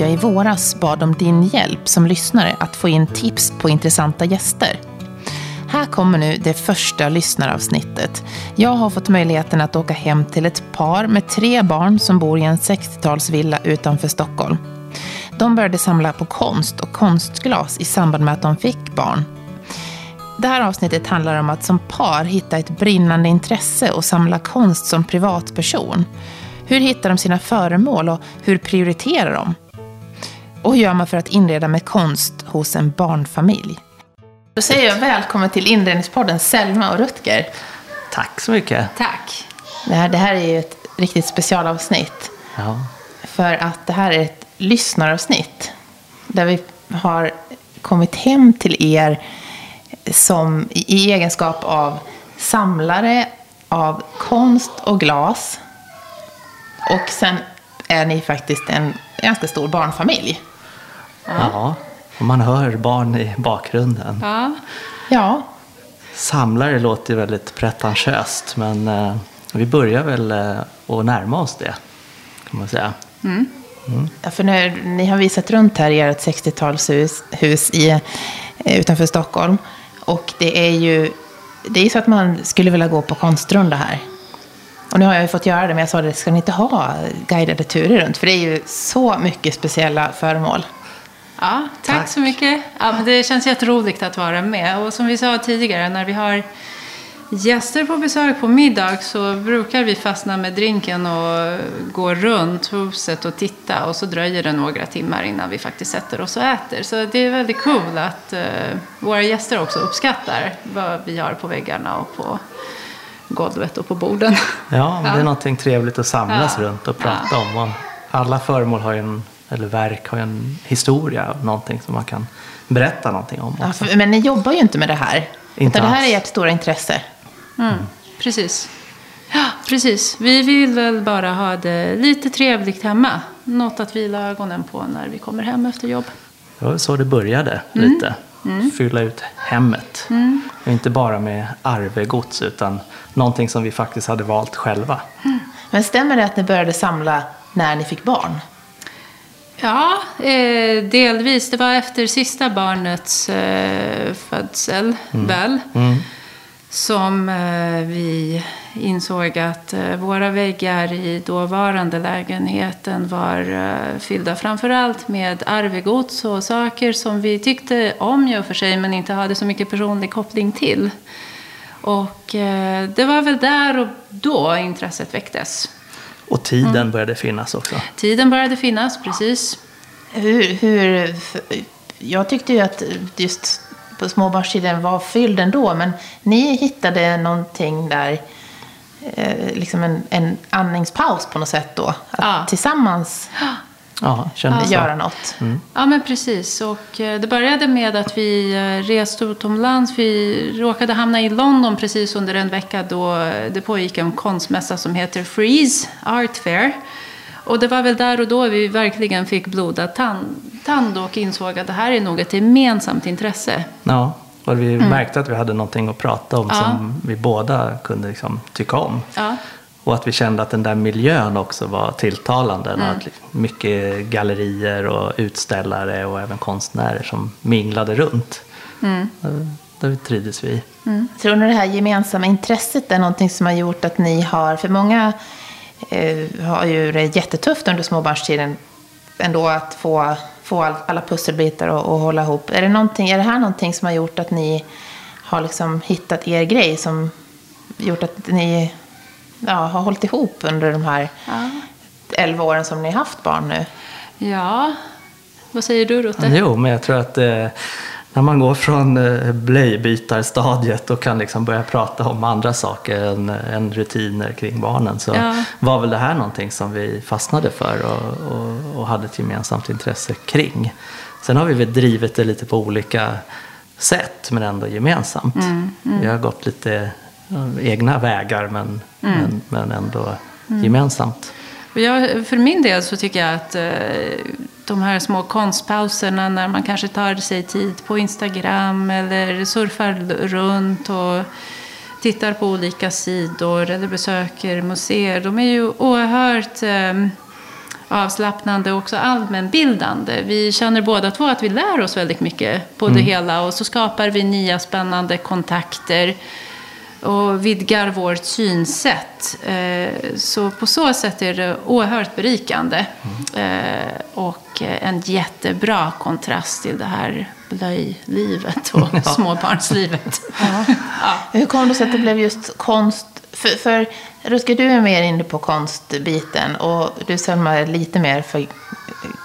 att jag i våras bad om din hjälp som lyssnare att få in tips på intressanta gäster. Här kommer nu det första lyssnaravsnittet. Jag har fått möjligheten att åka hem till ett par med tre barn som bor i en 60-talsvilla utanför Stockholm. De började samla på konst och konstglas i samband med att de fick barn. Det här avsnittet handlar om att som par hitta ett brinnande intresse och samla konst som privatperson. Hur hittar de sina föremål och hur prioriterar de? Och hur gör man för att inreda med konst hos en barnfamilj? Då säger jag välkommen till Inredningspodden Selma och Rutger. Tack så mycket. Tack. Det här, det här är ju ett riktigt specialavsnitt. Ja. För att det här är ett lyssnaravsnitt. Där vi har kommit hem till er som i egenskap av samlare av konst och glas. Och sen är ni faktiskt en ganska stor barnfamilj. Ja, och man hör barn i bakgrunden. Ja, Ja, Samlare låter väldigt pretentiöst men eh, vi börjar väl eh, att närma oss det kan man säga. Ja, för nu, ni har visat runt här i ert 60-talshus hus i, eh, utanför Stockholm. Och det är ju det är så att man skulle vilja gå på konstrunda här. Och nu har jag ju fått göra det, men jag sa det, ska ni inte ha guidade turer runt? För det är ju så mycket speciella föremål. Ja tack, Tack. så mycket. Ja, men det känns jätteroligt att vara med. Och som vi sa tidigare, när vi har gäster på besök på middag så brukar vi fastna med drinken och gå runt huset och titta. Och så dröjer det några timmar innan vi faktiskt sätter oss och äter. Så det är väldigt kul att eh, våra gäster också uppskattar vad vi har på väggarna och på golvet och på borden. Ja, men det är Ja. någonting trevligt att samlas Ja. runt och prata om. Och alla föremål har ju en, eller verk har ju en historia, någonting som man kan berätta någonting om Ja, för, men ni jobbar ju inte med det här. Inte utan det här är ert stora intresse. Mm, precis. Ja, precis. Vi vill väl bara ha det lite trevligt hemma. Något att vila ögonen på när vi kommer hem efter jobb. Det var så det började Mm. lite. Fylla ut hemmet. Och inte bara med arvegods utan någonting som vi faktiskt hade valt själva. Men stämmer det att ni började samla när ni fick barn? Ja, eh, delvis. Det var efter sista barnets eh, födsel, väl, som eh, vi insåg att eh, våra väggar i dåvarande lägenheten var eh, fyllda framförallt med arvegods och saker som vi tyckte om i och för sig men inte hade så mycket personlig koppling till. Och eh, det var väl där och då intresset väcktes. Och tiden Mm. började finnas också. Tiden började finnas, precis. Hur, hur, jag tyckte ju att just på småbarnstiden var fylld ändå, men ni hittade någonting där, eh, liksom en, en andningspaus på något sätt då. Att Ja. tillsammans Ja, kändes göra något. Ja, men precis. Och eh, det började med att vi eh, reste utomlands. Vi råkade hamna i London precis under en vecka då eh, det pågick en konstmässa som heter Freeze Art Fair. Och det var väl där och då vi verkligen fick blodad tand, och insåg att det här är nog ett gemensamt intresse. Ja, och vi märkte att vi hade någonting att prata om Mm. Ja. som vi båda kunde liksom tycka om. Ja, Och att vi kände att den där miljön också var tilltalande. Mm. Att mycket gallerier och utställare och även konstnärer som minglade runt. Mm. Det, det trivdes vi i. Tror ni det här gemensamma intresset är någonting som har gjort att ni har, för många eh, har ju det jättetufft under småbarnstiden ändå att få, få all, alla pusselbitar och, och hålla ihop. Är det, någonting, är det här någonting som har gjort att ni har liksom hittat er grej som gjort att ni ja, har hållit ihop under de här ja. 11 åren som ni har haft barn nu? ja. vad säger du Rutte? Jo, men jag tror att eh, när man går från eh, blöjbytarstadiet och kan liksom börja prata om andra saker än, än rutiner kring barnen så Ja. var väl det här någonting som vi fastnade för och, och, och hade ett gemensamt intresse kring. Sen har vi väl drivit det lite på olika sätt men ändå gemensamt. Vi har gått lite eh, egna vägar men, men, men ändå gemensamt. Och jag, för min del så tycker jag att eh, de här små konstpauserna när man kanske tar sig tid på Instagram eller surfar runt och tittar på olika sidor eller besöker museer. De är ju oerhört eh, avslappnande och också allmänbildande. Vi känner båda två att vi lär oss väldigt mycket på det Mm. hela och så skapar vi nya spännande kontakter och vidgar vårt synsätt. Eh, Så på så sätt är det oerhört berikande Eh, och en jättebra kontrast till det här blöjlivet och småbarnslivet. Hur kom det sig att det blev just konst? För, för Rutger, du är mer inne på konstbiten och du Selma är lite mer för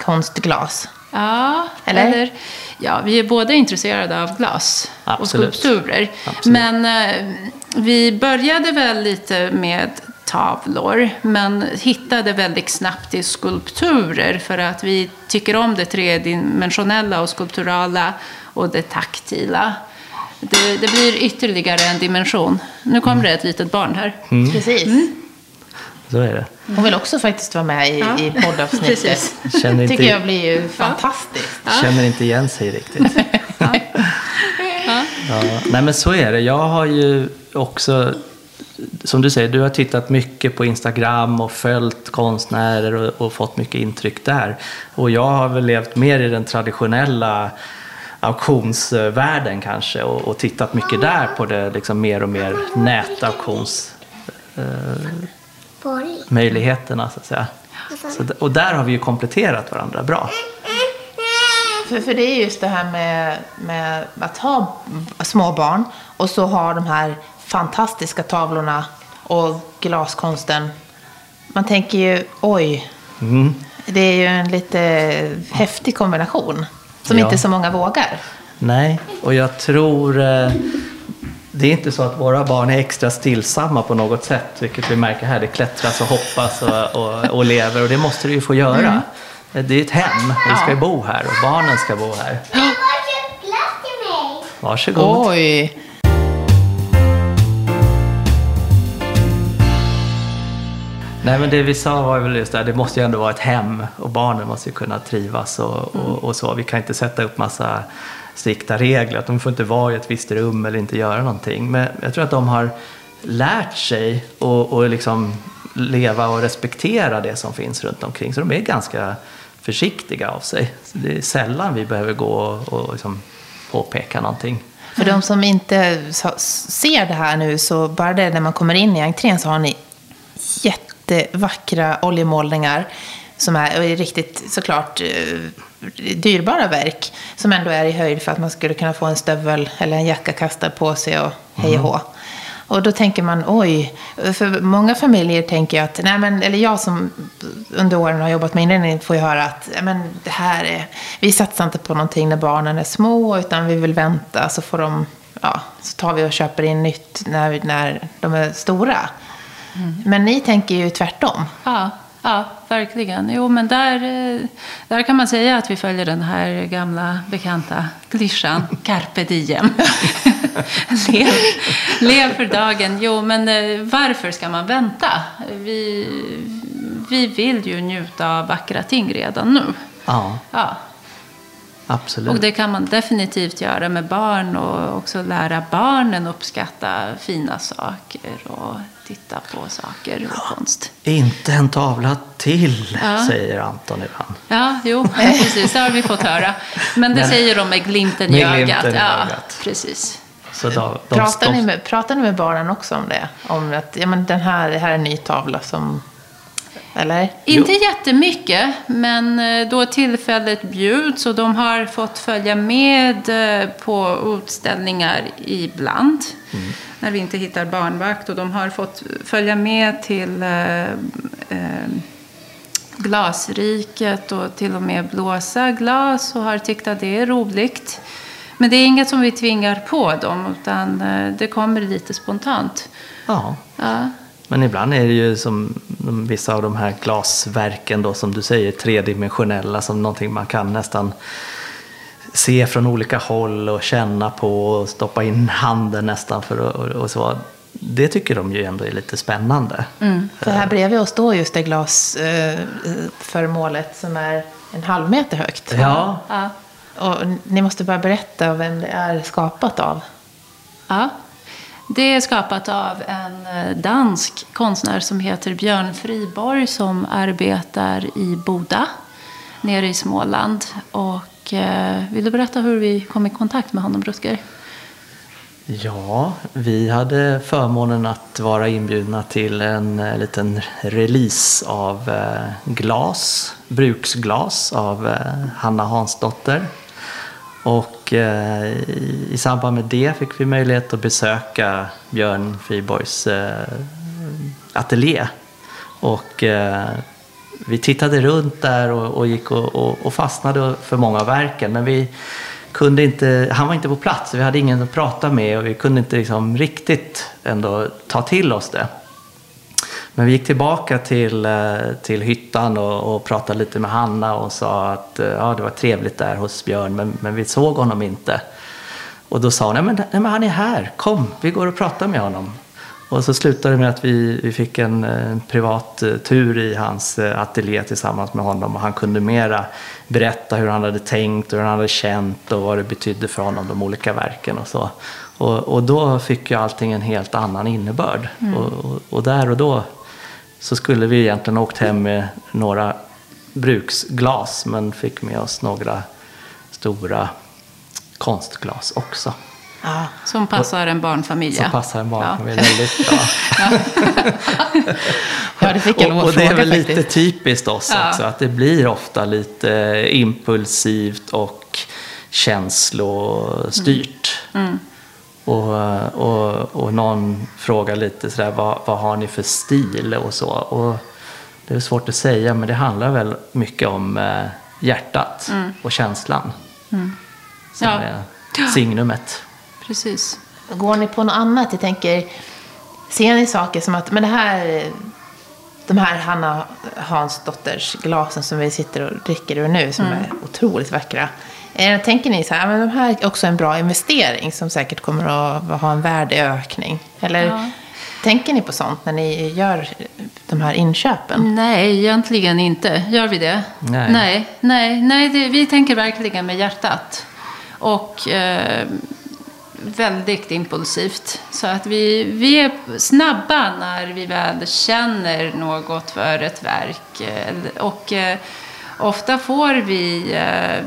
konstglas. Ja, Eller? eller? ja, vi är båda intresserade av glas Absolut. och skulpturer. Absolut. Men eh, vi började väl lite med tavlor, men hittade väldigt snabbt till skulpturer för att vi tycker om det tredimensionella och skulpturala och det taktila. Det, det blir ytterligare en dimension. Nu kommer det ett litet barn här. Precis. Så är det. Hon vill också faktiskt vara med i, Ja. i poddavsnittet. Precis. Känner inte, tycker jag blir ju fantastiskt. känner inte igen sig riktigt. Ja, nej men så är det. Jag har ju också, som du säger, du har tittat mycket på Instagram och följt konstnärer och, och fått mycket intryck där. Och jag har väl levt mer i den traditionella auktionsvärlden kanske och, och tittat mycket där på det liksom mer och mer nätauktions Borg. möjligheterna så att säga. Så, och där har vi ju kompletterat varandra bra. För, för det är just det här med, med att ha små barn och så ha de här fantastiska tavlorna och glaskonsten. Man tänker ju, oj, Mm. det är ju en lite häftig kombination som Ja. inte så många vågar. Nej, och jag tror... Eh, det är inte så att våra barn är extra stillsamma på något sätt, vilket vi märker här. Det klättras och hoppas och, och, och lever och det måste det ju få göra. Det är ett hem, vi ska ju bo här och barnen ska bo här. Jag har köpt glass till mig. Varsågod. Oj! Nej men det vi sa var väl just det här, det måste ju ändå vara ett hem och barnen måste ju kunna trivas och, och, och så. Vi kan inte sätta upp massa strikta regler, att de får inte vara i ett visst rum eller inte göra någonting. Men jag tror att de har lärt sig och, och liksom leva och respektera det som finns runt omkring. Så de är ganska försiktiga av sig. Så det är sällan vi behöver gå och, och liksom påpeka någonting. För de som inte ser det här nu, så bara det när man kommer in i entrén så har ni jättevackra oljemålningar som är, riktigt såklart eh, dyrbara verk som ändå är i höjd för att man skulle kunna få en stövel eller en jacka kastad på sig och hej och hå. Och då tänker man, oj, för många familjer tänker jag att, nej men, eller jag som under åren har jobbat med inredning får ju höra att, ja, men det här är, vi satsar inte på någonting när barnen är små, utan vi vill vänta så får de, ja, så tar vi och köper in nytt när, när de är stora. Men ni tänker ju tvärtom. Ja, ja, verkligen. Jo, men där, eh, där kan man säga att vi följer den här gamla bekanta klyschan, carpe diem. lev, lev för dagen. Jo, men eh, varför ska man vänta? Vi, vi vill ju njuta av vackra ting redan nu. Ja, Ja, absolut. och det kan man definitivt göra med barn och också lära barnen uppskatta fina saker och titta på saker och konst. Inte en tavla till, Ja. säger Anton ibland. Ja, jo, precis. Det har vi fått höra. Men det Men- säger de med glimten i ögat. glimten i ja, ögat. precis. Så då, de, Pratar, de, ni med, pratar ni med barnen också om det? Om att ja, men den här, det här är en ny tavla som... Eller? Inte jättemycket, men eh, då tillfället bjuds och de har fått följa med eh, på utställningar ibland. När vi inte hittar barnvakt. Och de har fått följa med till eh, eh, Glasriket och till och med blåsa glas och har tyckt att det är roligt. Men det är inget som vi tvingar på dem, utan eh, det kommer lite spontant. ja. Ja. Men ibland är det ju som vissa av de här glasverken då som du säger tredimensionella som någonting man kan nästan se från olika håll och känna på och stoppa in handen nästan för att, och, och så. Det tycker de ju ändå är lite spännande. För här bredvid oss står just det glasföremålet som är en halv meter högt. Ja, Ja. Och ni måste bara berätta vem det är skapat av. Ja. Det är skapat av en eh, dansk konstnär som heter Björn Friborg som arbetar i Boda nere i Småland. Och, eh, vill du berätta hur vi kom i kontakt med honom, Rutger? Ja, vi hade förmånen att vara inbjudna till en eh, liten release av eh, glas, bruksglas av Hanna Hansdotter. Och eh, i, i samband med det fick vi möjlighet att besöka Björn Friborgs eh, ateljé. Och eh, vi tittade runt där och, och gick och, och, och fastnade för många av verken. Men vi kunde inte, han var inte på plats, vi hade ingen att prata med och vi kunde inte liksom riktigt ändå ta till oss det. Men vi gick tillbaka till, eh, till hyttan och, och pratade lite med Hanna och sa att eh, ja, det var trevligt där hos Björn, men, men vi såg honom inte. Och då sa hon, nej men, nej men han är här, kom, vi går och pratar med honom. Och så slutade det med att vi, vi fick en, en privat eh, tur i hans ateljé tillsammans med honom och han kunde mera berätta hur han hade tänkt och hur han hade känt och vad det betydde för honom, de olika verken och så. Och, och då fick ju allting en helt annan innebörd. Mm. Och, och, och där och då så skulle vi egentligen åkt hem med några bruksglas men fick med oss några stora konstglas också. Ja. Som passar en barnfamilj. Som passar en barnfamilj Ja. väldigt bra. ja, det fick jag och, och det är väl lite typiskt oss Ja. också, att det blir ofta lite impulsivt och känslostyrt. Mm. Och, och, och någon frågar lite sådär, vad, vad har ni för stil och så. Och det är svårt att säga, men det handlar väl mycket om eh, hjärtat och känslan. Som Mm. Ja. är signumet. Precis. Går ni på något annat? Jag tänker, ser ni saker som att, men det här, de här Hanna Hansdotters glasen som vi sitter och dricker ur nu, som är otroligt vackra. Eh, Tänker ni så här, men de här är också en bra investering som säkert kommer att ha en värdeökning? Eller Ja. tänker ni på sånt när ni gör de här inköpen? Nej, egentligen inte. Gör vi det? Nej. Nej, nej, nej det, vi tänker verkligen med hjärtat. Och eh, väldigt impulsivt. Så att vi, vi är snabba när vi väl känner något för ett verk. Eh, Och eh, ofta får vi eh,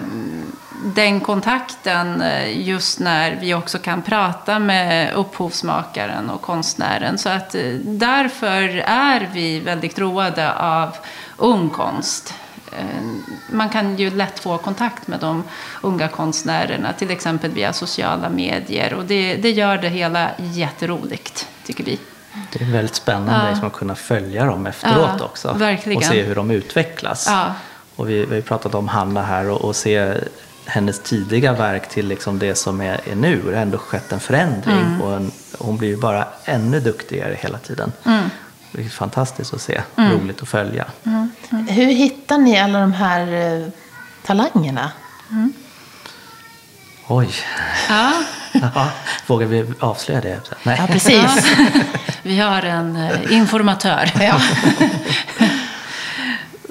den kontakten eh, just när vi också kan prata med upphovsmakaren och konstnären. Så att eh, därför är vi väldigt roade av ung konst. Eh, Man kan ju lätt få kontakt med de unga konstnärerna, till exempel via sociala medier. Och det, det gör det hela jätteroligt, tycker vi. Det är väldigt spännande Ja. liksom, att kunna följa dem efteråt Ja, också. verkligen. Och se hur de utvecklas. Ja. Och vi, vi har ju pratat om Hanna här och, och se hennes tidiga verk till liksom det som är, är nu. Det har ändå skett en förändring Mm. och en, hon blir ju bara ännu duktigare hela tiden. Mm. Det är fantastiskt att se, roligt att följa. Hur hittar ni alla de här eh, talangerna? Oj, Ja, ja, vågar vi avslöja det? Nej. Ja, precis. vi har en eh, informatör. Ja.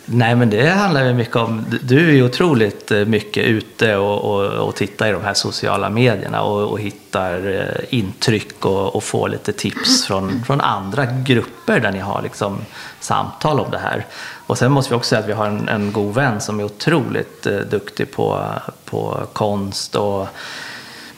Nej, men det handlar ju mycket om... Du är ju otroligt eh, mycket ute och, och, och tittar i de här sociala medierna och, och hittar eh, intryck och, och får lite tips från, från andra grupper där ni har liksom samtal om det här. Och sen måste vi också säga att vi har en, en god vän som är otroligt eh, duktig på, på konst och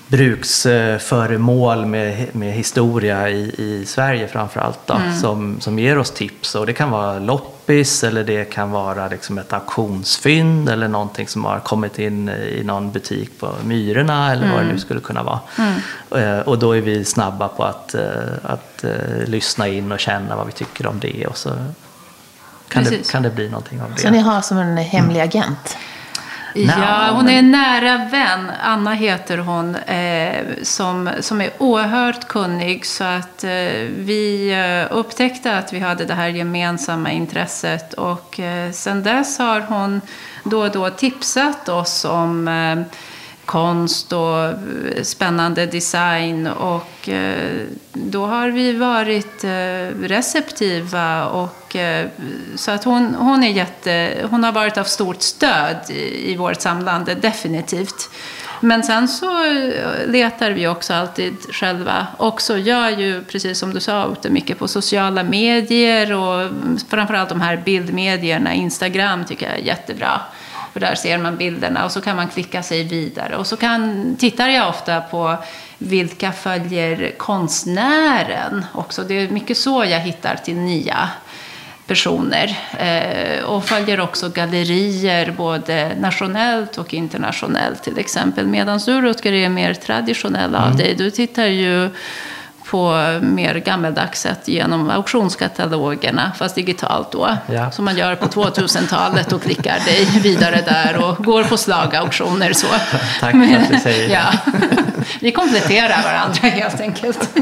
bruksföremål med, med historia i, i Sverige framförallt då, som, som ger oss tips. Och det kan vara loppis eller det kan vara liksom ett auktionsfynd eller någonting som har kommit in i någon butik på Myrorna eller vad det nu skulle kunna vara. Eh, Och då är vi snabba på att, eh, att eh, lyssna in och känna vad vi tycker om det och så kan, det, kan det bli någonting av det. Så ni har som en hemlig agent? Ja, hon är en nära vän. Anna heter hon. Eh, som, som är oerhört kunnig. Så att eh, vi eh, upptäckte att vi hade det här gemensamma intresset. Och eh, sen dess har hon då och då tipsat oss om eh, konst och eh, spännande design. Och eh, då har vi varit eh, receptiva. Och, så att hon, hon, är jätte, hon har varit av stort stöd i, i vårt samlande, definitivt. Men sen så letar vi också alltid själva. Också jag gör ju, precis som du sa, ute mycket på sociala medier och framförallt de här bildmedierna. Instagram tycker jag är jättebra. För där ser man bilderna och så kan man klicka sig vidare. Och så kan, tittar jag ofta på vilka följer konstnären också. Det är mycket så jag hittar till nya personer. Eh, och följer också gallerier, både nationellt och internationellt till exempel. Medan du, Rutger, är mer traditionell av Mm. dig. Du tittar ju på mer gammeldags sätt genom auktionskatalogerna, fast digitalt då. Ja. Som man gör på 2000-talet och klickar dig vidare där och går på slagauktioner så. Tack för att du säger det. ja. Vi kompletterar varandra helt enkelt.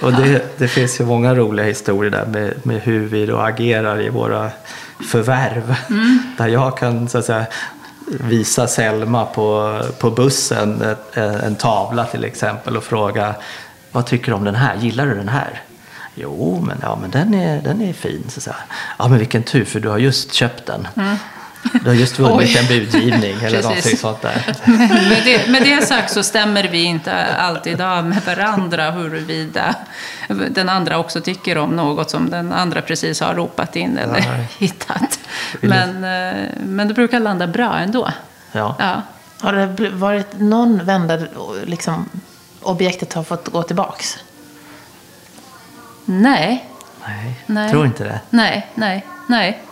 Och, och det, det finns ju många roliga historier där med, med hur vi då agerar i våra förvärv. Där jag kan så att säga visa Selma på, på bussen eh, en tavla till exempel och fråga vad tycker du om den här? Gillar du den här? Jo, men, ja, men den, är, den är fin. Så så. Ja, men vilken tur för du har just köpt den. Mm. Du har just vunnit Oj. en budgivning eller någonting sånt där. med, det, med det sagt så stämmer vi inte alltid av med varandra huruvida den andra också tycker om något som den andra precis har ropat in eller Nej. hittat. Men, eh, men det brukar landa bra ändå. Ja. Ja. Har det varit någon vända liksom, objektet har fått gå tillbaks? Nej, Nej, Nej. tror inte det. nej, nej, nej.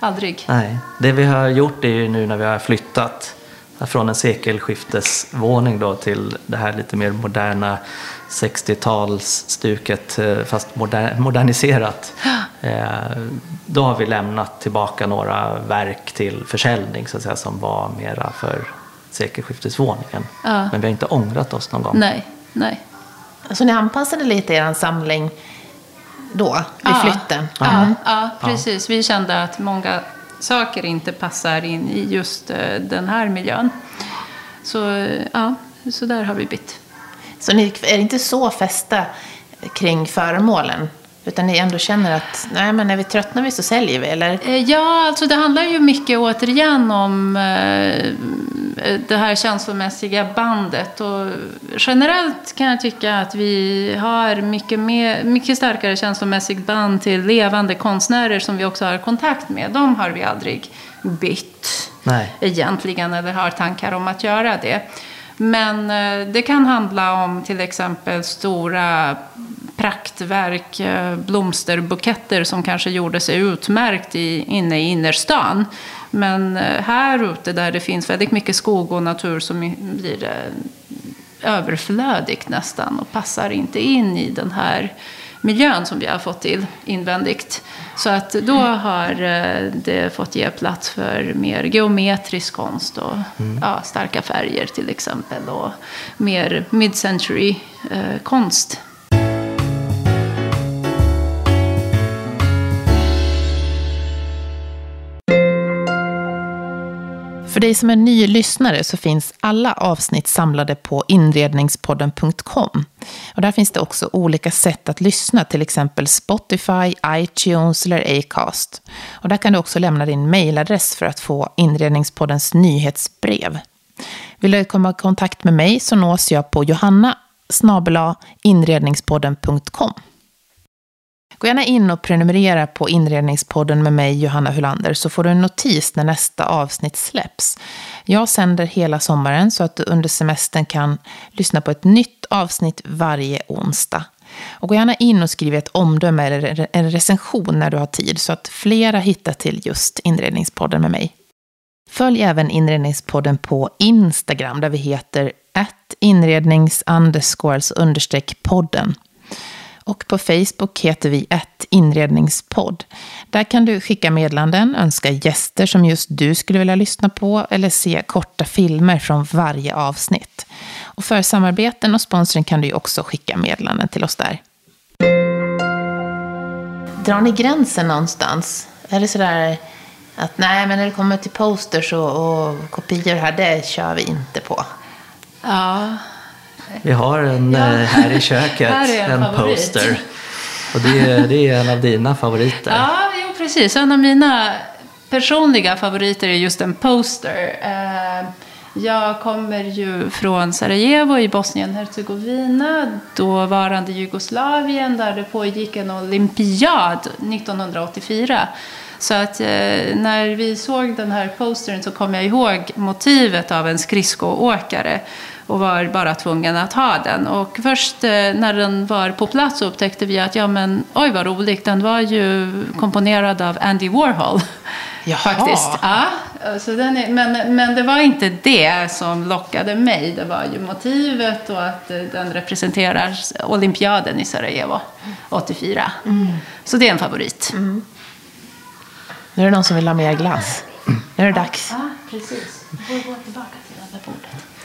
Aldrig. Nej, det vi har gjort är ju nu när vi har flyttat från en sekelskiftesvåning då till det här lite mer moderna 60-talsstuket eh, fast moder moderniserat. Eh, Då har vi lämnat tillbaka några verk till försäljning så att säga, som var mera för sekelskiftesvåningen. Ja. Men vi har inte ångrat oss någon gång. Nej, nej. Så ni anpassade lite er samling då, vid Ja. flytten? Ja, ja, precis. Vi kände att många saker inte passar in i just eh, den här miljön. Så eh, ja, så där har vi bytt. Så ni är inte så fästa kring föremålen? Utan ni ändå känner att nej, men när vi tröttnar vi så säljer vi? Eller? Eh, Ja, alltså det handlar ju mycket återigen om eh, det här känslomässiga bandet. Och generellt kan jag tycka att vi har mycket, mer, mycket starkare känslomässigt band till levande konstnärer som vi också har kontakt med. De har vi aldrig bytt Nej. egentligen eller har tankar om att göra det. Men eh, det kan handla om till exempel stora praktverk, eh, blomsterbuketter som kanske gjorde sig utmärkt i, inne i innerstan. Men eh, här ute där det finns väldigt mycket skog och natur så my- blir det överflödigt nästan och passar inte in i den här miljön som vi har fått till invändigt. Så att då har eh, det fått ge plats för mer geometrisk konst och ja, starka färger till exempel och mer mid-century eh, konst. För dig som är ny lyssnare så finns alla avsnitt samlade på inredningspodden.com. Och där finns det också olika sätt att lyssna, till exempel Spotify, iTunes eller Acast. Och där kan du också lämna din mejladress för att få Inredningspoddens nyhetsbrev. Vill du komma i kontakt med mig så nås jag på johanna inredningspodden.com. Gå gärna in och prenumerera på Inredningspodden med mig, Johanna Hulander, så får du en notis när nästa avsnitt släpps. Jag sänder hela sommaren så att du under semestern kan lyssna på ett nytt avsnitt varje onsdag. Och gå gärna in och skriv ett omdöme eller en recension när du har tid så att flera hittar till just Inredningspodden med mig. Följ även Inredningspodden på Instagram där vi heter inrednings podden. Och på Facebook heter vi ett inredningspodd. Där kan du skicka meddelanden, önska gäster som just du skulle vilja lyssna på eller se korta filmer från varje avsnitt. Och för samarbeten och sponsring kan du ju också skicka meddelanden till oss där. Drar ni gränsen någonstans? Är det sådär att nej, men när det kommer till posters och, och kopior här, det kör vi inte på? Ja, vi har en Ja. eh, här i köket, Här är en en, poster. Och det är, det är en av dina favoriter. Ja, jo, precis. En av mina personliga favoriter är just en poster. Eh, Jag kommer ju från Sarajevo i Bosnien-Hercegovina, dåvarande Jugoslavien, där det pågick en olympiad 1984. Så att eh, när vi såg den här postern så kom jag ihåg motivet av en skridskoåkare och var bara tvungen att ha den. Och först eh, när den var på plats upptäckte vi att ja men oj vad roligt, den var ju komponerad av Andy Warhol. Jaha. Faktiskt. Ja, så den är, men, men det var inte det som lockade mig. Det var ju motivet och att eh, den representerar olympiaden i Sarajevo 84. Så det är en favorit. Nu är det någon som vill ha mer glass. Nu är det dags. Ja, precis. Vi får gå tillbaka till det där bordet.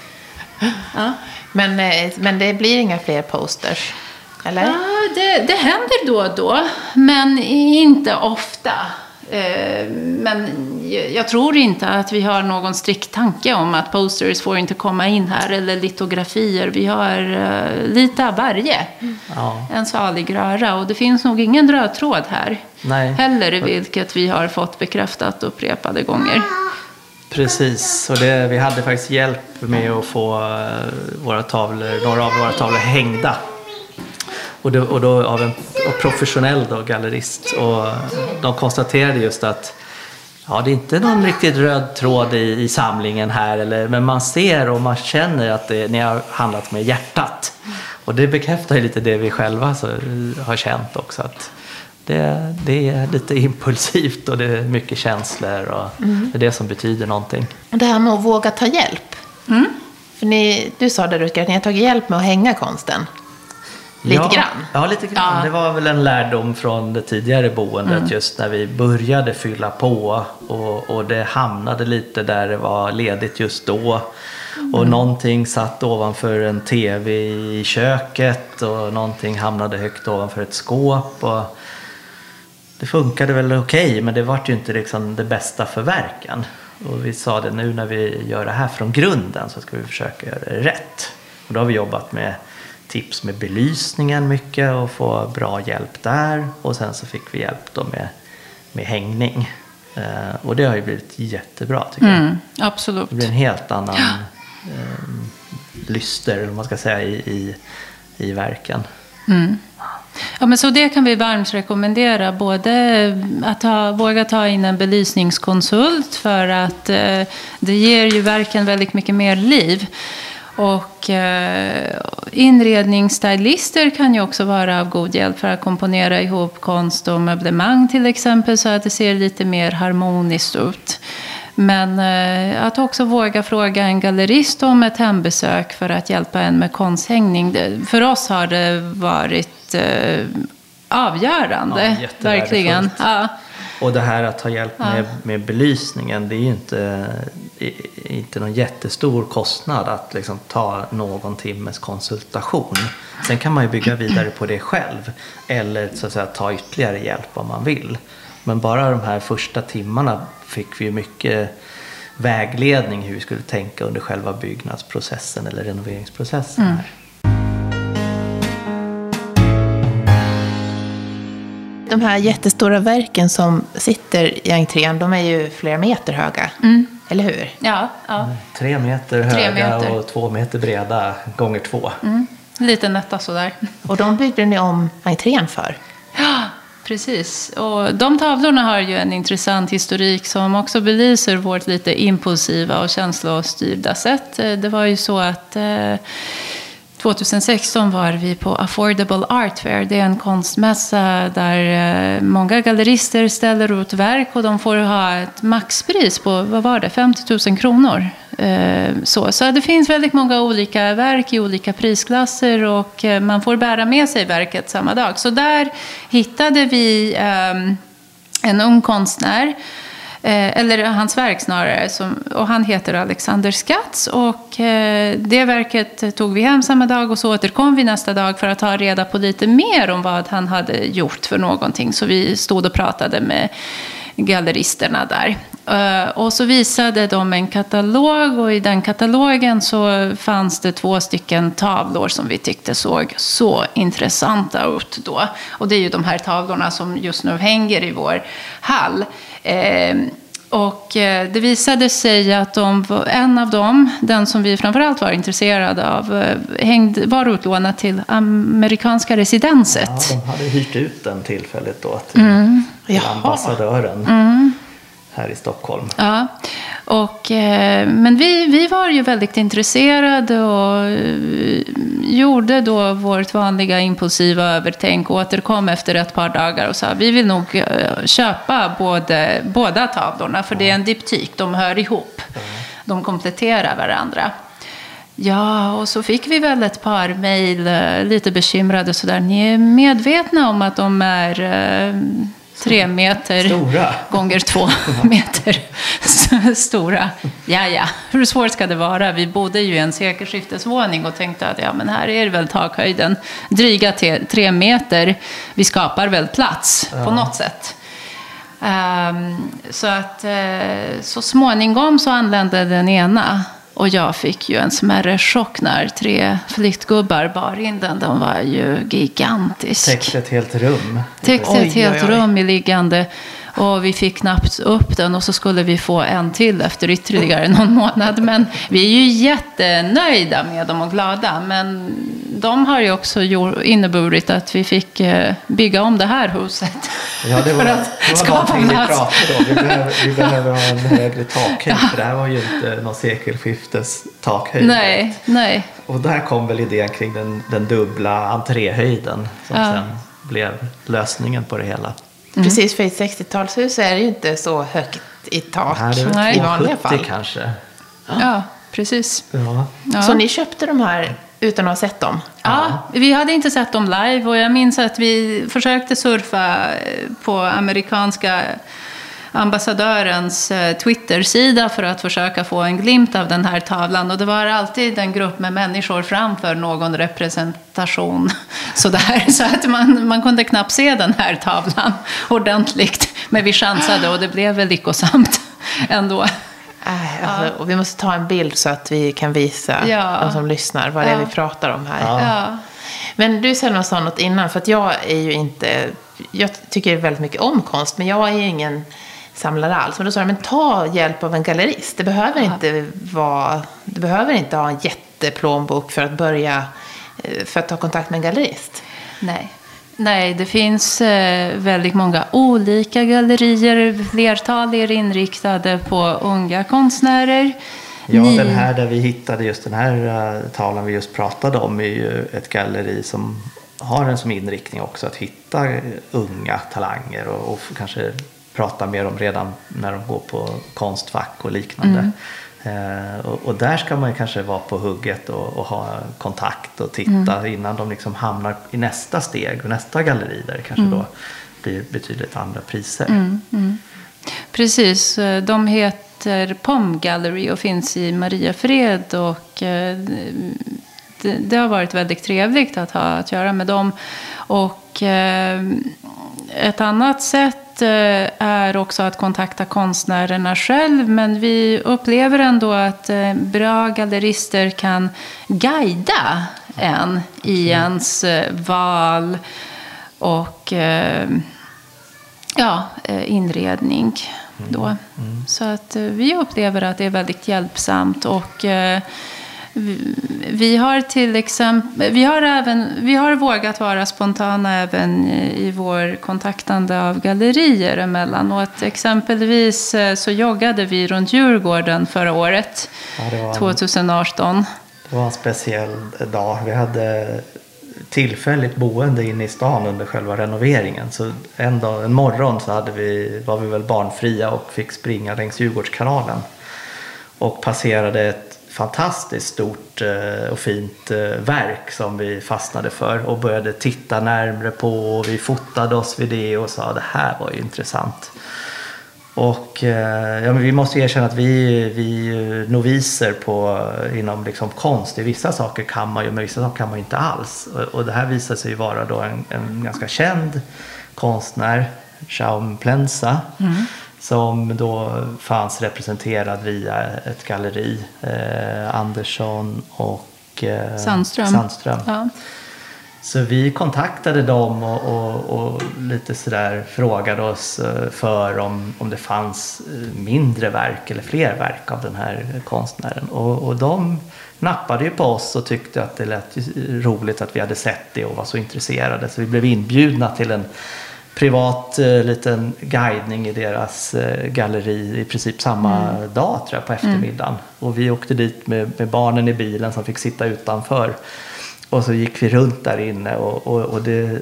Ja. Men, eh, men det blir inga fler posters? Eller? Ja, det, det händer då och då, men inte ofta. Eh, Men jag tror inte att vi har någon strikt tanke om att posters får inte komma in här, eller litografier. Vi har eh, lite av varje. Ja. En salig röra. Och det finns nog ingen röd tråd här Nej. heller, vilket vi har fått bekräftat upprepade gånger. Precis, och det, vi hade faktiskt hjälp med att få eh, våra tavlor, några av våra tavlor hängda. Och då, och då av en och professionell då, gallerist. Och de konstaterade just att ja, det är inte någon riktigt röd tråd i, i samlingen här, eller, men man ser och man känner att det, ni har handlat med hjärtat. Och det bekräftar ju lite det vi själva så, har känt också. Att det, det är lite impulsivt och det är mycket känslor och det är det som betyder någonting. Det här med att våga ta hjälp. För ni, du sa där Rutger att ni har tagit hjälp med att hänga konsten. Lite ja, grann. Ja, lite grann. Ja. Det var väl en lärdom från det tidigare boendet Mm. just när vi började fylla på och, och det hamnade lite där det var ledigt just då. Mm. Och någonting satt ovanför en tv i köket och någonting hamnade högt ovanför ett skåp. Och det funkade väl okej men det var ju inte liksom det bästa för verken. Och vi sa det nu när vi gör det här från grunden så ska vi försöka göra det rätt. Och då har vi jobbat med tips med belysningen mycket och få bra hjälp där. Och sen så fick vi hjälp då med, med hängning. Eh, och det har ju blivit jättebra tycker jag. Mm, absolut. Det blir en helt annan eh, lyster, man ska säga, i, i, i verken. Ja, men så det kan vi varmt rekommendera. Både att ha, våga ta in en belysningskonsult för att eh, det ger ju verken väldigt mycket mer liv. Och eh, inredningsstylister kan ju också vara av god hjälp för att komponera ihop konst och möblemang till exempel så att det ser lite mer harmoniskt ut. Men eh, att också våga fråga en gallerist om ett hembesök för att hjälpa en med konsthängning. Det, för oss har det varit eh, avgörande. Ja, verkligen. Ja. Och det här att ta hjälp med, med belysningen, det är ju inte, inte någon jättestor kostnad att liksom ta någon timmes konsultation. Sen kan man ju bygga vidare på det själv eller så att säga, ta ytterligare hjälp om man vill. Men bara de här första timmarna fick vi mycket vägledning hur vi skulle tänka under själva byggnadsprocessen eller renoveringsprocessen. Här. De här jättestora verken som sitter i entrén, de är ju flera meter höga. Eller hur? Ja, ja. Tre meter Tre höga meter. och två meter breda gånger två. lite nätta sådär. Och de byggde ni om entrén för. Precis. Och de tavlorna har ju en intressant historik som också belyser vårt lite impulsiva och känslostyrda sätt. Eh, det var ju så att eh, 2016 var vi på Affordable Art Fair. Det är en konstmässa där eh, många gallerister ställer ut verk och de får ha ett maxpris på, vad var det, 50 000 kronor. Eh, så, så det finns väldigt många olika verk i olika prisklasser och eh, man får bära med sig verket samma dag. Så där hittade vi ehm, en ung konstnär Eh, eller hans verk snarare. Som, och han heter Alexander Skatz. Och eh, det verket tog vi hem samma dag och så återkom vi nästa dag för att ta reda på lite mer om vad han hade gjort för någonting. Så vi stod och pratade med galleristerna där. Eh, och så visade de en katalog och i den katalogen så fanns det två stycken tavlor som vi tyckte såg så intressanta ut då. Och det är ju de här tavlorna som just nu hänger i vår hall. Eh, Och eh, det visade sig att de, en av dem, den som vi framförallt var intresserade av, eh, hängde, var utlånad till amerikanska residenset. Ja, de hade hyrt ut den tillfället då till, Mm. till ambassadören här i Stockholm. Ja, och, eh, men vi, vi var ju väldigt intresserade och eh, gjorde då vårt vanliga impulsiva övertänk och återkom efter ett par dagar och sa vi vill nog eh, köpa både, båda tavlorna för det är en diptyk, de hör ihop. De kompletterar varandra. Ja, och så fick vi väl ett par mejl, lite bekymrade sådär. Ni är medvetna om att de är tre meter Stora. gånger två meter stora. Ja, ja, hur svårt ska det vara? Vi bodde ju i en sekelskiftesvåning och tänkte att ja, men här är väl takhöjden. Dryga tre meter. Vi skapar väl plats på något sätt. Ehm, så att eh, så småningom så anlände den ena. Och jag fick ju en smärre chock när tre flyttgubbar bar in den. Den var ju gigantisk. Täckte ett helt rum. Täckte Oj, ett helt oj, oj. rum i liggande. Och vi fick knappt upp den och så skulle vi få en till efter ytterligare någon månad. Men vi är ju jättenöjda med dem och glada. Men de har ju också inneburit att vi fick eh, bygga om det här huset. Ja, det var, För att det var skapa någonting vi pratade om. Vi behöver, vi behöver ha en högre takhöjd. För det här var ju inte någon sekelskiftes takhöjd. Nej, nej. Och där kom väl idén kring den, den dubbla entréhöjden. Som Ja. sen blev lösningen på det hela. Precis, för i ett 60-talshus är det ju inte så högt i tak Här är det Nej. i väl vanliga 270 fall. kanske. Ja, precis. Ja. Ja. Så ni köpte de här utan att ha sett dem? Ja, vi hade inte sett dem live och jag minns att vi försökte surfa på amerikanska ambassadörens eh, Twitter-sida för att försöka få en glimt av den här tavlan. Och det var alltid en grupp med människor framför någon representation. Sådär, så att man, man kunde knappt se den här tavlan ordentligt. Men vi chansade och det blev väl lyckosamt ändå. Äh, alltså, och vi måste ta en bild så att vi kan visa Ja. de som lyssnar vad det är Ja. vi pratar om här. Ja. Ja. Men du Selma sa något innan, för att jag är ju inte... Jag tycker väldigt mycket om konst, men jag är ingen samlare alls. Men då sa du, men ta hjälp av en gallerist. Det behöver, inte vara, du behöver inte ha en jätteplånbok för att börja, eh, för att ta kontakt med en gallerist. Nej. Nej, det finns eh, väldigt många olika gallerier. Flertal är inriktade på unga konstnärer. Ja, Ni- den här där vi hittade just den här uh, tavlan vi just pratade om är ju ett galleri som har en som inriktning också att hitta eh, unga talanger och, och kanske prata med dem redan när de går på konstfack och liknande. Eh, och, och där ska man kanske vara på hugget och, och ha kontakt och titta innan de liksom hamnar i nästa steg och nästa galleri där det kanske då blir betydligt andra priser. Precis, eh, de heter POM Gallery och finns i Mariafred. Och eh, det, det har varit väldigt trevligt att ha att göra med dem. Och eh, ett annat sätt eh, är också att kontakta konstnärerna själv. Men vi upplever ändå att eh, bra gallerister kan guida en i ens val och ja, inredning. Då. Så att vi upplever att det är väldigt hjälpsamt. Och vi- har till exempel, vi har, även, vi har vågat vara spontana även i vår kontaktande av gallerier emellanåt. Exempelvis eh, så joggade vi runt Djurgården förra året, Ja, det en- 2018. Det var en speciell dag. Vi hade tillfälligt boende inne i stan under själva renoveringen. Så en, dag, en morgon så hade vi, var vi väl barnfria och fick springa längs Djurgårdskanalen. Och passerade ett fantastiskt stort eh, och fint eh, verk som vi fastnade för och började titta närmre på. Och vi fotade oss vid det och sa det här var ju intressant. Och eh, ja, men vi måste erkänna att vi, vi är noviser på, inom liksom konst. I vissa saker kan man ju, men vissa saker kan man ju inte alls. Och, och det här visade sig vara då en, en ganska känd konstnär, Jaume Plensa, mm som då fanns representerad via ett galleri, eh, Andersson och eh, Sandström. Sandström. Ja. Så vi kontaktade dem och, och, och lite sådär frågade oss eh, för om, om det fanns eh, mindre verk eller fler verk av den här konstnären. Och, och de nappade ju på oss och tyckte att det lät roligt att vi hade sett det och var så intresserade. Så vi blev inbjudna till en privat eh, liten guidning i deras eh, galleri i princip samma mm. dag tror jag på eftermiddagen. Mm. Och vi åkte dit med, med, barnen i bilen som fick sitta utanför. Och så gick vi runt där inne och, och, och det,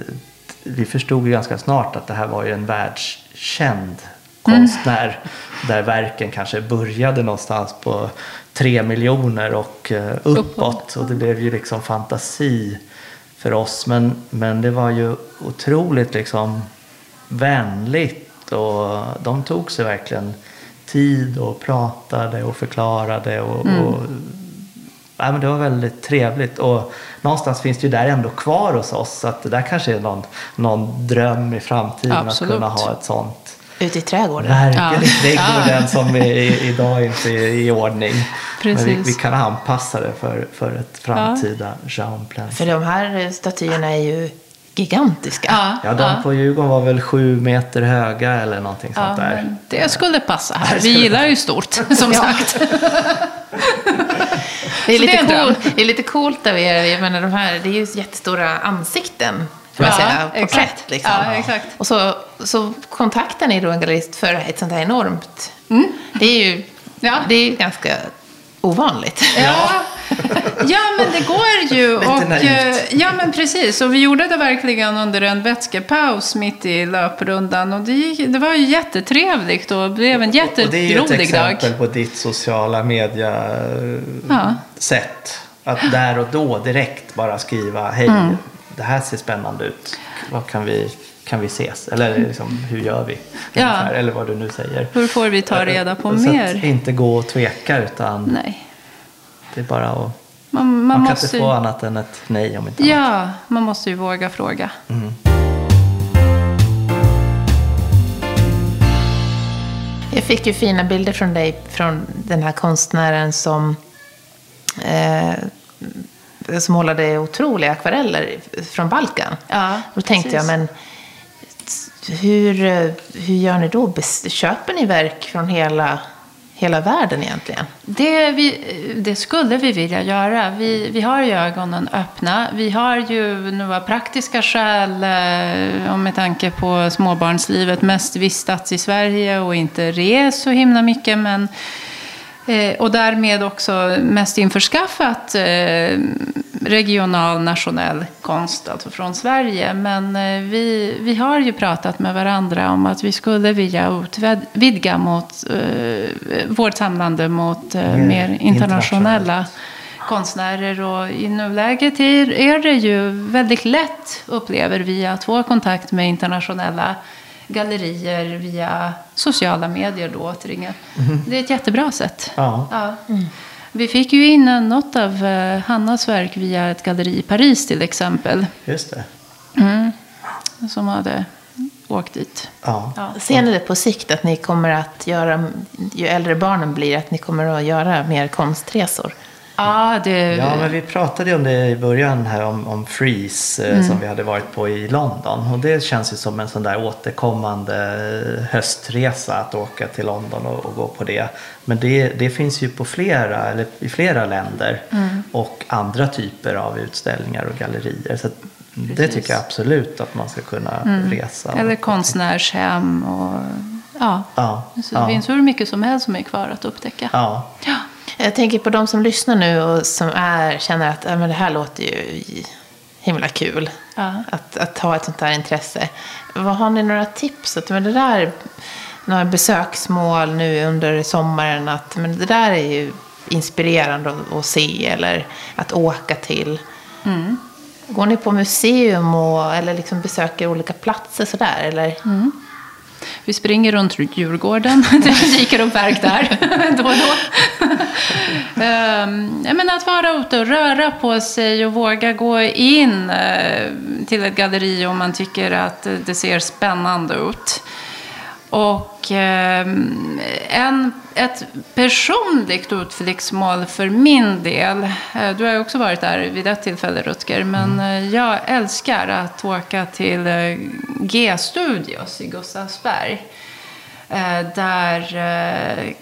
vi förstod ju ganska snart att det här var ju en världskänd konstnär. Mm. Där verken kanske började någonstans på tre miljoner och uh, uppåt. Och det blev ju liksom fantasi för oss. Men, men det var ju otroligt liksom vänligt och de tog sig verkligen tid och pratade och förklarade. Och, mm. och ja, men det var väldigt trevligt. Och någonstans finns det ju där ändå kvar hos oss. Så att det där kanske är någon, någon dröm i framtiden Absolut. att kunna ha ett sånt Ute i trädgården? Verkligen ja. trädgården ja. som är, idag inte är i ordning. Precis. Men vi, vi, kan anpassa det för, för ett framtida ja. För de här statyerna är ju gigantiska. Ja, ja de ja. på Djurgården var väl sju meter höga eller någonting sånt där. Det skulle passa här. Vi gillar ju stort, som sagt. det, är lite det, är cool, det är lite coolt av er. Jag menar, de här, det är ju jättestora ansikten. Får ja, säga, porträtt, liksom. ja, exakt. Och så, så kontaktar ni då en gallerist för ett sånt här enormt... Mm. Det är ju ja. det är ganska ovanligt. Ja, ja men det går ju. och, eh, ja, men precis. Och vi gjorde det verkligen under en vätskepaus mitt i löprundan. Och det, gick, det var ju jättetrevligt och blev en jätterolig dag. Och det är ju ett exempel dag. på ditt sociala media-sätt. Ja. Att där och då direkt bara skriva hej, mm. det här ser spännande ut. Vad kan vi kan vi ses? Eller liksom, hur gör vi? Ja. Eller vad du nu säger. Hur får vi ta reda på så mer? Att inte gå och tveka utan nej. Det är bara att man, man, man kan måste... inte få annat än ett nej om inte Ja, annat. man måste ju våga fråga. Mm. Jag fick ju fina bilder från dig, från den här konstnären som eh, som målade otroliga akvareller från Balkan. Ja, då tänkte precis. jag, men hur, hur gör ni då? Köper ni verk från hela, hela världen egentligen? Det, vi, det skulle vi vilja göra. Vi, vi har ju ögonen öppna. Vi har ju några praktiska skäl, eh, och med tanke på småbarnslivet, mest vistats i Sverige och inte res så himla mycket. Men och därmed också mest införskaffat eh, regional, nationell konst, alltså från Sverige. Men eh, vi, vi har ju pratat med varandra om att vi skulle vilja utvidga mot, eh, vårt samlande mot eh, mer internationella konstnärer. Och i nuläget är, är det ju väldigt lätt, upplever vi, att få kontakt med internationella gallerier via sociala medier då återigen. Mm. Det är ett jättebra sätt. Ja. ja. Mm. Vi fick ju in något av uh, Hannas verk via ett galleri i Paris till exempel. Just det. Mm. Som hade åkt dit. Ja. Ja. Ser ni det på sikt att ni kommer att göra, ju äldre barnen blir, att ni kommer att göra mer konstresor? Ja, det... ja, men vi pratade om det i början här om, om Freeze eh, mm. som vi hade varit på i London. Och det känns ju som en sån där återkommande höstresa att åka till London och, och gå på det. Men det, det finns ju på flera, eller i flera länder mm. och andra typer av utställningar och gallerier. Så det tycker jag absolut att man ska kunna mm. resa. Eller konstnärshem och ja. ja. Så det ja. finns hur mycket som helst som är kvar att upptäcka. Ja. ja. Jag tänker på de som lyssnar nu och som är, känner att men det här låter ju himla kul. Ja. Att, att ha ett sånt här intresse. Vad Har ni några tips? Att, men det där, några besöksmål nu under sommaren. Att, men det där är ju inspirerande att, att se eller att åka till. Mm. Går ni på museum och, eller liksom besöker olika platser sådär? Eller? Mm. Vi springer runt Djurgården, det dyker upp verk där då och då. Ehm, men att vara ute och röra på sig och våga gå in eh, till ett galleri om man tycker att det ser spännande ut. Och eh, en, ett personligt utflyktsmål för min del, eh, du har ju också varit där vid ett tillfälle Rutger, men eh, jag älskar att åka till eh, G-studios i Gustavsberg. Där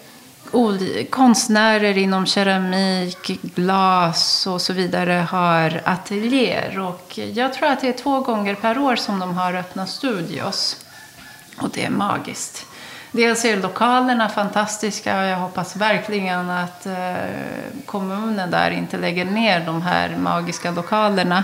konstnärer inom keramik, glas och så vidare har ateljéer. Och jag tror att det är två gånger per år som de har öppna studios. Och det är magiskt. Dels är lokalerna fantastiska och jag hoppas verkligen att eh, kommunen där inte lägger ner de här magiska lokalerna.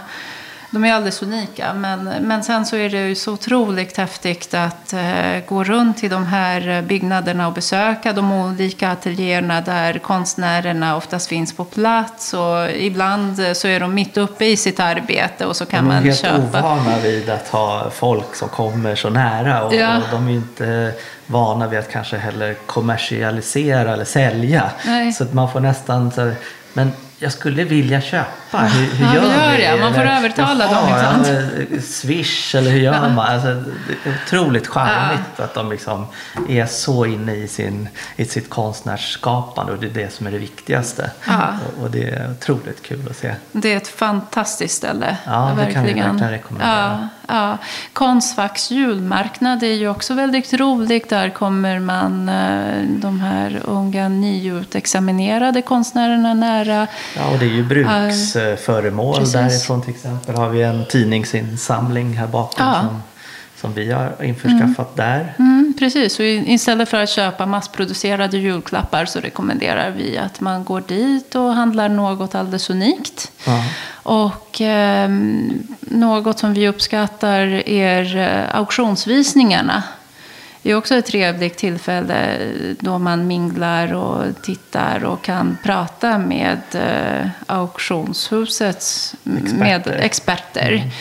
De är alldeles unika. Men, men sen så är det ju så otroligt häftigt att eh, gå runt i de här byggnaderna och besöka de olika ateljéerna där konstnärerna oftast finns på plats. Och ibland så är de mitt uppe i sitt arbete och så kan de är man helt köpa. ovana vid att ha folk som kommer så nära och, Ja. och de är inte vana vid att kanske heller kommersialisera eller sälja. Nej. Så att man får nästan så men jag skulle vilja köpa. Hur, hur Ja, gör hur gör jag? Man får Eller, övertala dem, ja, Swish eller hur gör man? Alltså, det är otroligt charmigt att de liksom är så inne i, sin, i sitt konstnärsskapande och det är det som är det viktigaste. Ja. Och, och det är otroligt kul att se. Det är ett fantastiskt ställe. Ja, det kan vi verkligen rekommendera. Ja. Konstfacks julmarknad är ju också väldigt roligt. Där kommer man eh, de här unga nyutexaminerade konstnärerna nära. Ja, och det är ju bruksföremål. Precis. Därifrån till exempel har vi en tidningsinsamling här bakom Ja. som, som vi har införskaffat där. Mm, precis, och istället för att köpa massproducerade julklappar så rekommenderar vi att man går dit och handlar något alldeles unikt. Ja. Och ehm, något som vi uppskattar är eh, auktionsvisningarna. Det är också ett trevligt tillfälle då man minglar och tittar och kan prata med eh, auktionshusets med Experter. experter.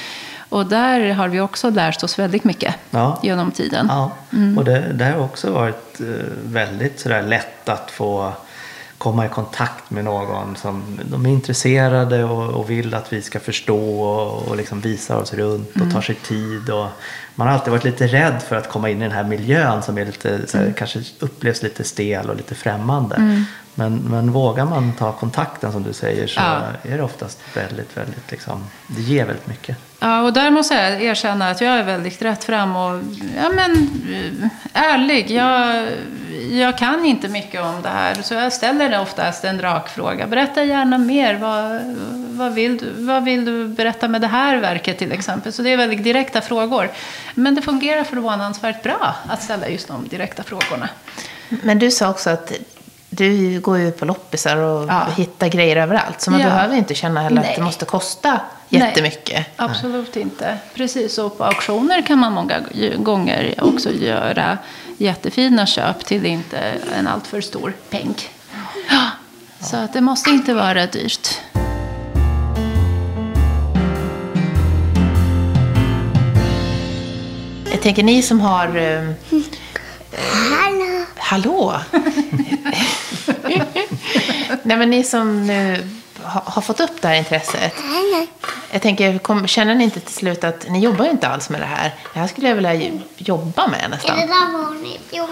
Och där har vi också lärt oss väldigt mycket Ja. genom tiden. Ja, Mm. och det, det har också varit eh, väldigt sådär lätt att få komma i kontakt med någon som de är intresserade och, och vill att vi ska förstå och, och liksom visar oss runt och Mm. tar sig tid. Och man har alltid varit lite rädd för att komma in i den här miljön som är lite, såhär, Mm. kanske upplevs lite stel och lite främmande. Men, men vågar man ta kontakten som du säger så Ja. är det oftast väldigt, väldigt liksom, det ger väldigt mycket. Ja, och där måste jag erkänna att jag är väldigt rätt fram och ja, men, eh, ärlig. Jag, jag kan inte mycket om det här, så jag ställer oftast en rak fråga. Berätta gärna mer. Vad, vad, vill du, vad vill du berätta med det här verket till exempel? Så det är väldigt direkta frågor. Men det fungerar förvånansvärt bra att ställa just de direkta frågorna. Men du sa också att du går ju på loppisar och Ja. hittar grejer överallt. Så man Ja. behöver inte känna heller att Nej. det måste kosta Nej. jättemycket. Absolut inte. Precis, och på auktioner kan man många gånger också göra jättefina köp till inte en alltför stor peng. Ja, så att det måste inte vara dyrt. Jag tänker ni som har... eh, Hallå! Hallå! Nej, men ni som nu har, har fått upp det här intresset. Jag tänker, kom, känner ni inte till slut att ni jobbar ju inte alls med det här? Det här skulle jag vilja jobba med Är det nästan. där vanligt? Och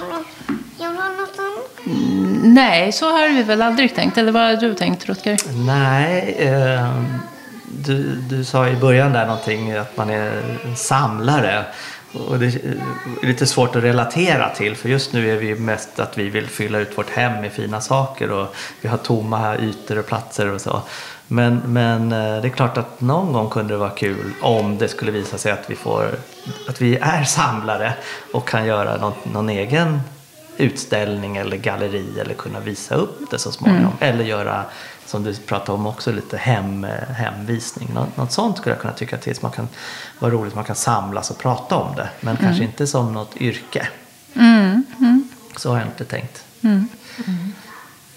Nej, så har vi väl aldrig tänkt. Eller vad har du tänkt, Rutger? Nej, eh, du, du sa i början där någonting att man är en samlare. Och det är lite svårt att relatera till för just nu är vi mest att vi vill fylla ut vårt hem med fina saker och vi har tomma ytor och platser och så. Men, men eh, det är klart att någon gång kunde det vara kul om det skulle visa sig att vi, får, att vi är samlare och kan göra någon, någon egen utställning eller galleri eller kunna visa upp det så småningom. Eller göra, som du pratade om också, lite hem, hemvisning. Något, något sånt skulle jag kunna tycka till. Man kan vara roligt, man kan samlas och prata om det. Men kanske inte som något yrke. Så har jag inte tänkt. Mm,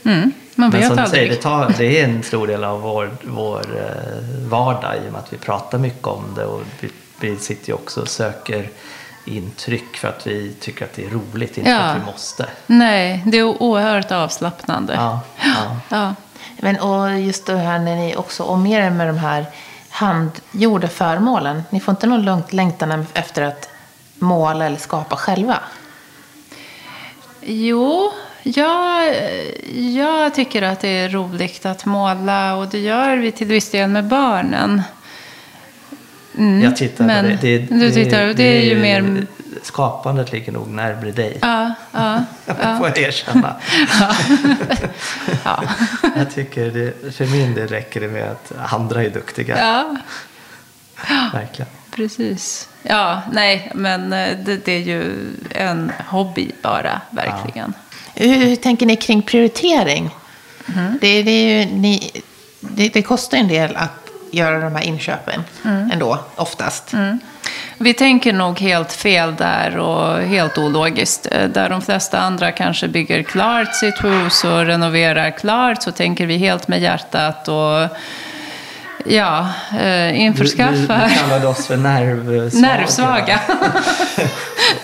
man Men vet som du säger, det, tar, det är en stor del av vår, vår eh, vardag i och med att vi pratar mycket om det. Och vi, vi sitter ju också och söker intryck för att vi tycker att det är roligt, inte för Ja. att vi måste. Nej, det är oerhört avslappnande. Ja, ja. Ja. Men, och just det här när ni också omger er med de här handgjorda föremålen. Ni får inte någon långt längtan efter att måla eller skapa själva? Jo, jag, jag tycker att det är roligt att måla och det gör vi till viss del med barnen. jag tittar men på det. det, du tittar, det är ju mer- Skapandet ligger nog närmare dig. Ja, ja, ja. får jag erkänna. ja. Jag tycker det, för min del räcker det med att andra är duktiga. ja. Verkligen. Precis. Ja, nej, men eh, det, det är ju en hobby bara, verkligen. Hur, hur tänker ni kring prioritering? Mm. Det, det, är ju, ni, det, det kostar en del att göra de här inköpen Mm. ändå, oftast. Vi tänker nog helt fel där och helt ologiskt. Eh, Där de flesta andra kanske bygger klart sitt hus och renoverar klart så tänker vi helt med hjärtat och ja, eh, Du, du, införskaffa du kallade oss för nervsvaga. nervsvaga.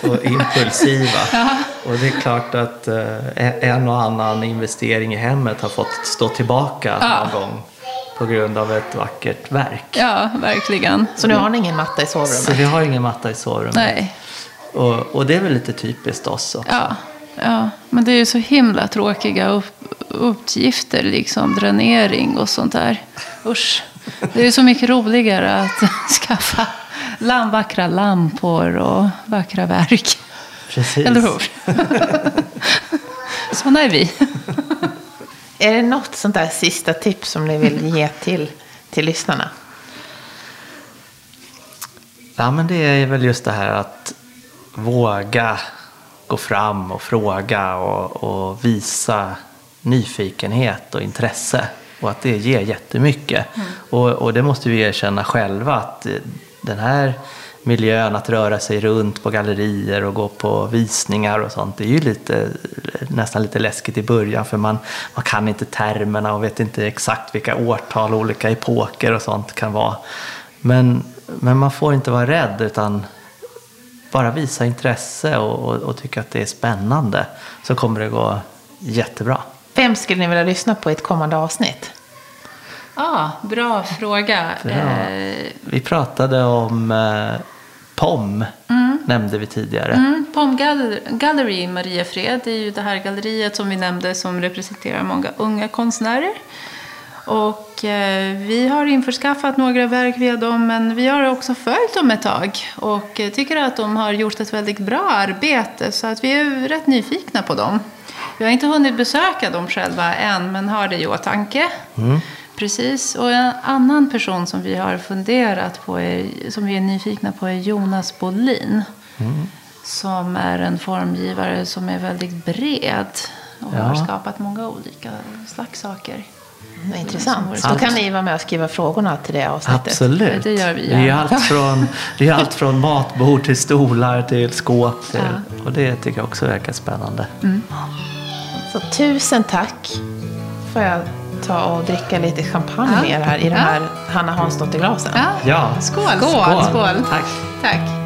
och impulsiva. Och det är klart att eh, en och annan investering i hemmet har fått stå tillbaka Ja. någon gång på grund av ett vackert verk. Ja, verkligen. Så nu har ni ingen matta i sovrummet? Så vi har ingen matta i sovrummet. Nej, Och, och det är väl lite typiskt oss också. ja, ja. Men det är ju så himla tråkiga upp, uppgifter, liksom dränering och sånt där. Usch. Det är så mycket roligare att skaffa lam, vackra lampor och vackra verk. Precis. Eller hur? Såna är vi. Är det något sånt där sista tips som ni vill ge till, till lyssnarna? Ja, men det är väl just det här att våga gå fram och fråga och, och visa nyfikenhet och intresse. Och att det ger jättemycket. Och, och det måste vi erkänna själva att den här miljön att röra sig runt på gallerier och gå på visningar och sånt. Det är ju lite, nästan lite läskigt i början för man, man kan inte termerna och vet inte exakt vilka årtal olika epoker och sånt kan vara. Men, men man får inte vara rädd utan bara visa intresse och, och, och tycka att det är spännande så kommer det gå jättebra. Vem skulle ni vilja lyssna på i ett kommande avsnitt? Ja, bra fråga. Bra. Eh, Vi pratade om eh, POM, nämnde vi tidigare. Mm, Pom Gallery, i Mariefred är ju det här galleriet som vi nämnde som representerar många unga konstnärer. Och eh, vi har införskaffat några verk via dem men vi har också följt dem ett tag och eh, tycker att de har gjort ett väldigt bra arbete så att vi är rätt nyfikna på dem. Vi har inte hunnit besöka dem själva än men har det i åtanke. Precis, och en annan person som vi har funderat på, är, som vi är nyfikna på är Jonas Bolin. Som är en formgivare som är väldigt bred och Ja. har skapat många olika slags saker. Vad Intressant. Då kan ni vara med och skriva frågorna till det avsnittet. Absolut. Det gör vi det är gärna. allt från, det är allt från matbord till stolar till skåp. Till, Och det tycker jag också verkar spännande. Så tusen tack. Får jag ta och dricka lite champagne Ja. med er här i de Ja. här Hanna Hansdotter-glasen? Ja. Ja, Skål! Skål. skål. Tack. Tack!